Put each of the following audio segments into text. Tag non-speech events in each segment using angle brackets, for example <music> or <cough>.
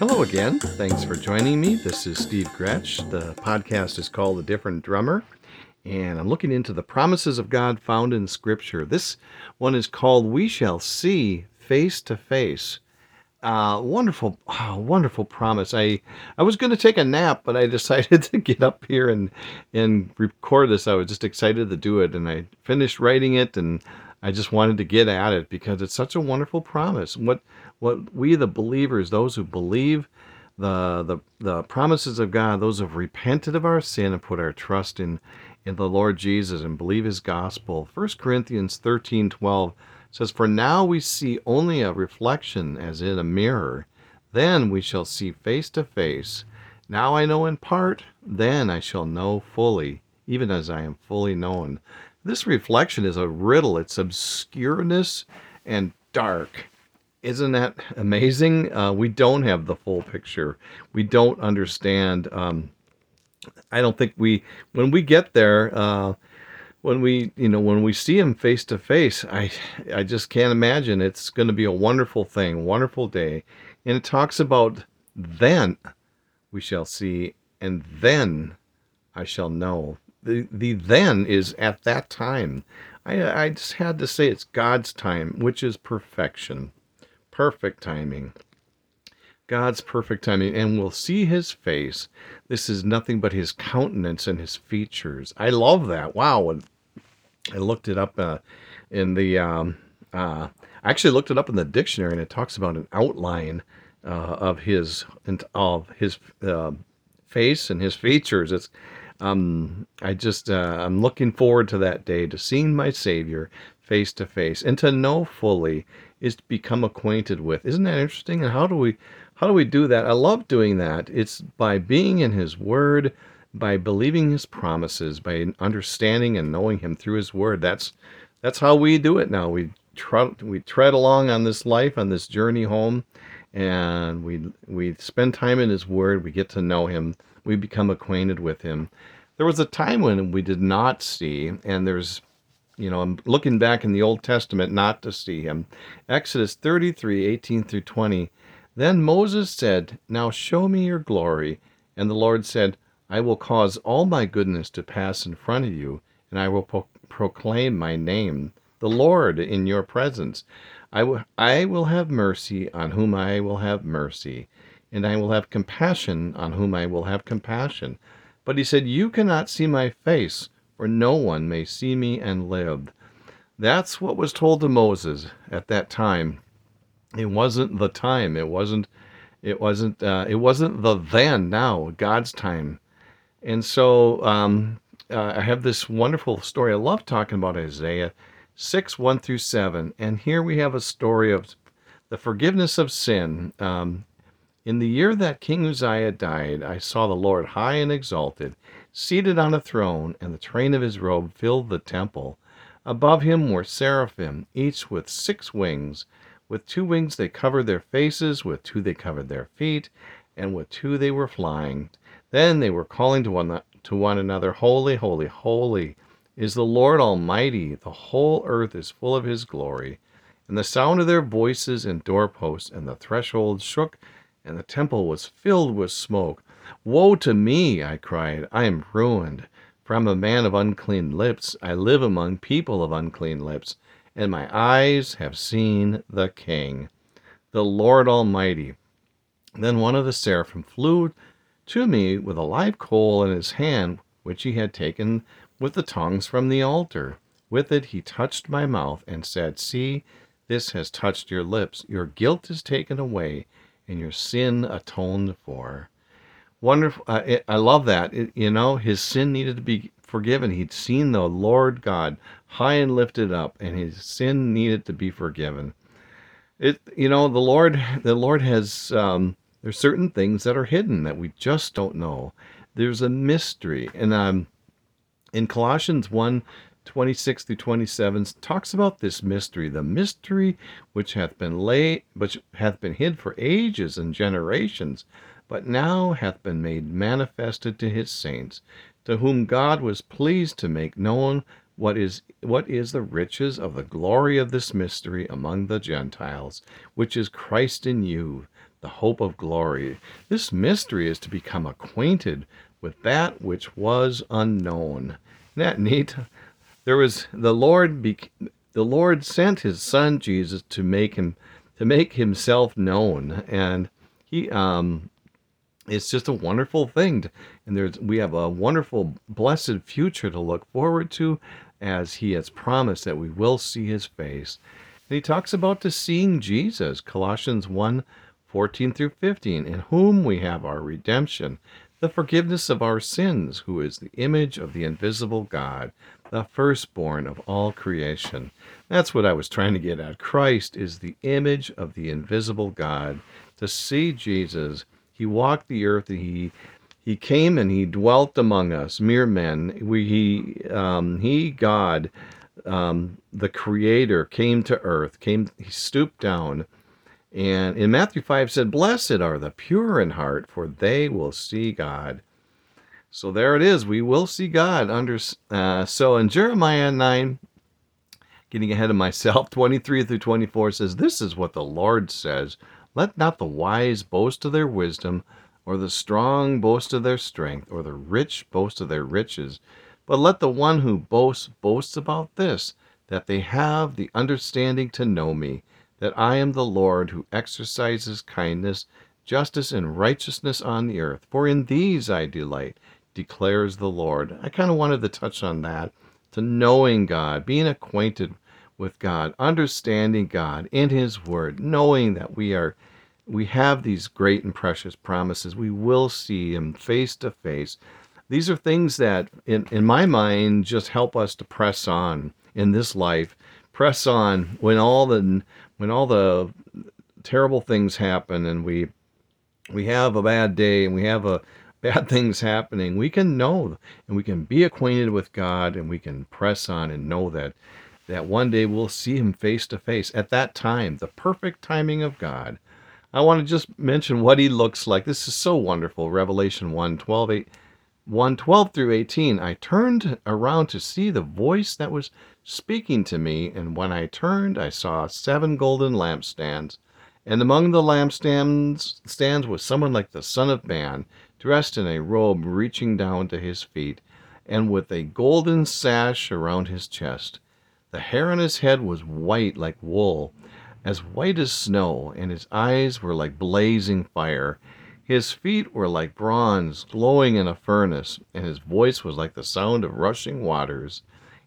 Hello again. Thanks for joining me. This is Steve Gretsch. The podcast is called The Different Drummer, and I'm looking into the promises of God found in Scripture. This one is called We Shall See Face to Face. Uh, wonderful, oh, wonderful promise. I I was going to take a nap, but I <laughs> decided to get up here and and record this. I was just excited to do it, and I finished writing it, and I just wanted to get at it because it's such a wonderful promise. What what we the believers, those who believe the the the promises of God, those who have repented of our sin and put our trust in in the Lord Jesus and believe His gospel. 1 Corinthians thirteen twelve says, For now we see only a reflection as in a mirror. Then we shall see face to face. Now I know in part, then I shall know fully, even as I am fully known. This reflection is a riddle. It's obscureness and dark. Isn't that amazing? Uh, we don't have the full picture. We don't understand. Um, I don't think we, when we get there, uh, when we you know when we see him face to face i i just can't imagine it's going to be a wonderful thing wonderful day and it talks about then we shall see and then i shall know the the then is at that time i i just had to say it's god's time which is perfection perfect timing God's perfect timing, and we'll see his face. This is nothing but his countenance and his features. I love that. Wow. And I looked it up uh, in the. Um, uh, I actually looked it up in the dictionary, and it talks about an outline uh, of his of his uh, face and his features. It's. Um, I just uh, I'm looking forward to that day to seeing my Savior face to face and to know fully is to become acquainted with. Isn't that interesting? And how do we how do we do that? I love doing that. It's by being in His Word by believing his promises, by understanding and knowing him through his word. That's that's how we do it now. We tread we tread along on this life, on this journey home, and we we spend time in his word, we get to know him, we become acquainted with him. There was a time when we did not see, and there's you know, I'm looking back in the Old Testament not to see him. Exodus 33, 18 through 20. Then Moses said, Now show me your glory. And the Lord said, I will cause all my goodness to pass in front of you, and I will pro- proclaim my name, the Lord, in your presence. I, w- I will have mercy on whom I will have mercy, and I will have compassion on whom I will have compassion. But he said, You cannot see my face, for no one may see me and live. That's what was told to Moses at that time. It wasn't the time. It wasn't. It wasn't. Uh, it wasn't the then. Now God's time. And so um, uh, I have this wonderful story. I love talking about Isaiah 6 1 through 7. And here we have a story of the forgiveness of sin. Um, in the year that King Uzziah died, I saw the Lord high and exalted, seated on a throne, and the train of his robe filled the temple. Above him were seraphim, each with six wings. With two wings they covered their faces, with two they covered their feet, and with two they were flying. Then they were calling to one, to one another, Holy, holy, holy is the Lord Almighty. The whole earth is full of his glory. And the sound of their voices and doorposts and the threshold shook, and the temple was filled with smoke. Woe to me, I cried. I am ruined. For I'm a man of unclean lips. I live among people of unclean lips, and my eyes have seen the King, the Lord Almighty. Then one of the seraphim flew to me with a live coal in his hand, which he had taken with the tongs from the altar. With it he touched my mouth and said, See, this has touched your lips. Your guilt is taken away, and your sin atoned for. Wonderful. I love that. It, you know, his sin needed to be forgiven. He'd seen the Lord God high and lifted up, and his sin needed to be forgiven. It, you know, the Lord, the Lord has um, there's certain things that are hidden that we just don't know. There's a mystery. And um, in Colossians 1 26 through 27 talks about this mystery, the mystery which hath been laid, which hath been hid for ages and generations, but now hath been made manifested to his saints, to whom God was pleased to make known what is what is the riches of the glory of this mystery among the Gentiles, which is Christ in you the hope of glory. This mystery is to become acquainted with that which was unknown. Isn't that neat? There was the Lord. The Lord sent His Son Jesus to make him to make Himself known, and He um, it's just a wonderful thing. And there's we have a wonderful, blessed future to look forward to, as He has promised that we will see His face. And He talks about to seeing Jesus, Colossians 1, 14 through 15, in whom we have our redemption, the forgiveness of our sins, who is the image of the invisible God, the firstborn of all creation. That's what I was trying to get at. Christ is the image of the invisible God. To see Jesus, he walked the earth, he he came and he dwelt among us, mere men. We, he, um, he, God, um, the Creator, came to earth. Came, he stooped down and in Matthew 5 said, Blessed are the pure in heart, for they will see God. So there it is. We will see God. Under uh, So in Jeremiah 9, getting ahead of myself, <laughs> 23 through 24 says, This is what the Lord says Let not the wise boast of their wisdom, or the strong boast of their strength, or the rich boast of their riches. But let the one who boasts boast about this, that they have the understanding to know me that I am the Lord who exercises kindness, justice, and righteousness on the earth. For in these I delight, declares the Lord. I kind of wanted to touch on that to knowing God, being acquainted with God, understanding God in His Word, knowing that we are. We have these great and precious promises. We will see Him face to face. These are things that, in, in my mind, just help us to press on in this life press on when all the when all the terrible things happen and we we have a bad day and we have a bad things happening we can know and we can be acquainted with god and we can press on and know that that one day we'll see him face to face. At that time the perfect timing of god i want to just mention what he looks like. This is so wonderful. Revelation 1 12 8 1 12 through 18 i turned around to see the voice that was speaking to me, and when I turned, I saw seven golden lampstands, and among the lampstands stands was someone like the Son of Man, dressed in a robe reaching down to his feet, and with a golden sash around his chest. The hair on his head was white like wool, as white as snow, and his eyes were like blazing fire. His feet were like bronze glowing in a furnace, and his voice was like the sound of rushing waters.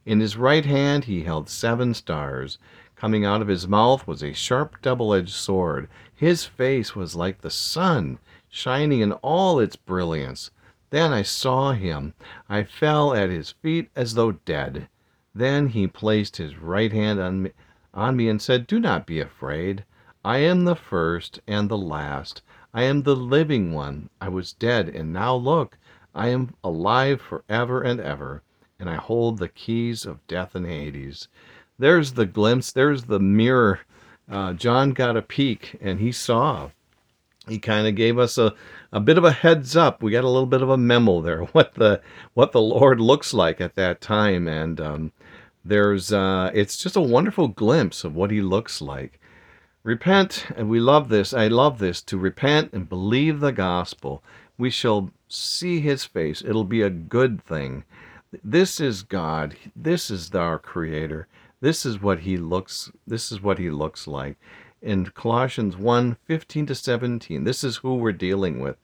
In his right hand he held seven stars. Coming out of his mouth was a sharp double edged sword. His face was like the sun, shining in all its brilliance. Then I saw him. I fell at his feet as though dead. Then he placed his right hand on me, on me and said, Do not be afraid. I am the first and the last. I am the living one. I was dead, and now look, I am alive forever and ever and I hold the keys of death and Hades. There's the glimpse, there's the mirror. Uh, John got a peek and he saw. He kind of gave us a, a bit of a heads up. We got a little bit of a memo there, <laughs> what the what the Lord looks like at that time, and um, there's uh, it's just a wonderful glimpse of what He looks like. Repent, and we love this. I love this to repent and believe the gospel. We shall see His face. It'll be a good thing. This is God. This is our creator. This is what he looks this is what he looks like. In Colossians 1, 15 to 17, this is who we're dealing with.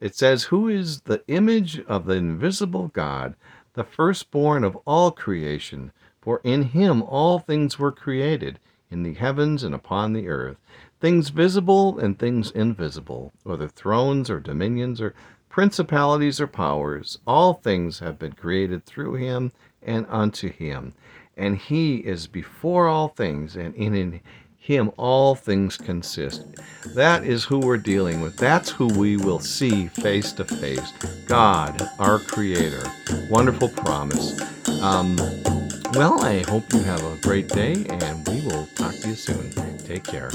It says, Who is the image of the invisible God, the firstborn of all creation? For in him all things were created, in the heavens and upon the earth, things visible and things invisible, whether thrones or dominions or principalities or powers, all things have been created through him and unto him. And he is before all things, and in him all things consist. That is who we're dealing with. That's who we will see face to face. God, our Creator. Wonderful promise. Um, well, I hope you have a great day, and we will talk to you soon. Take care.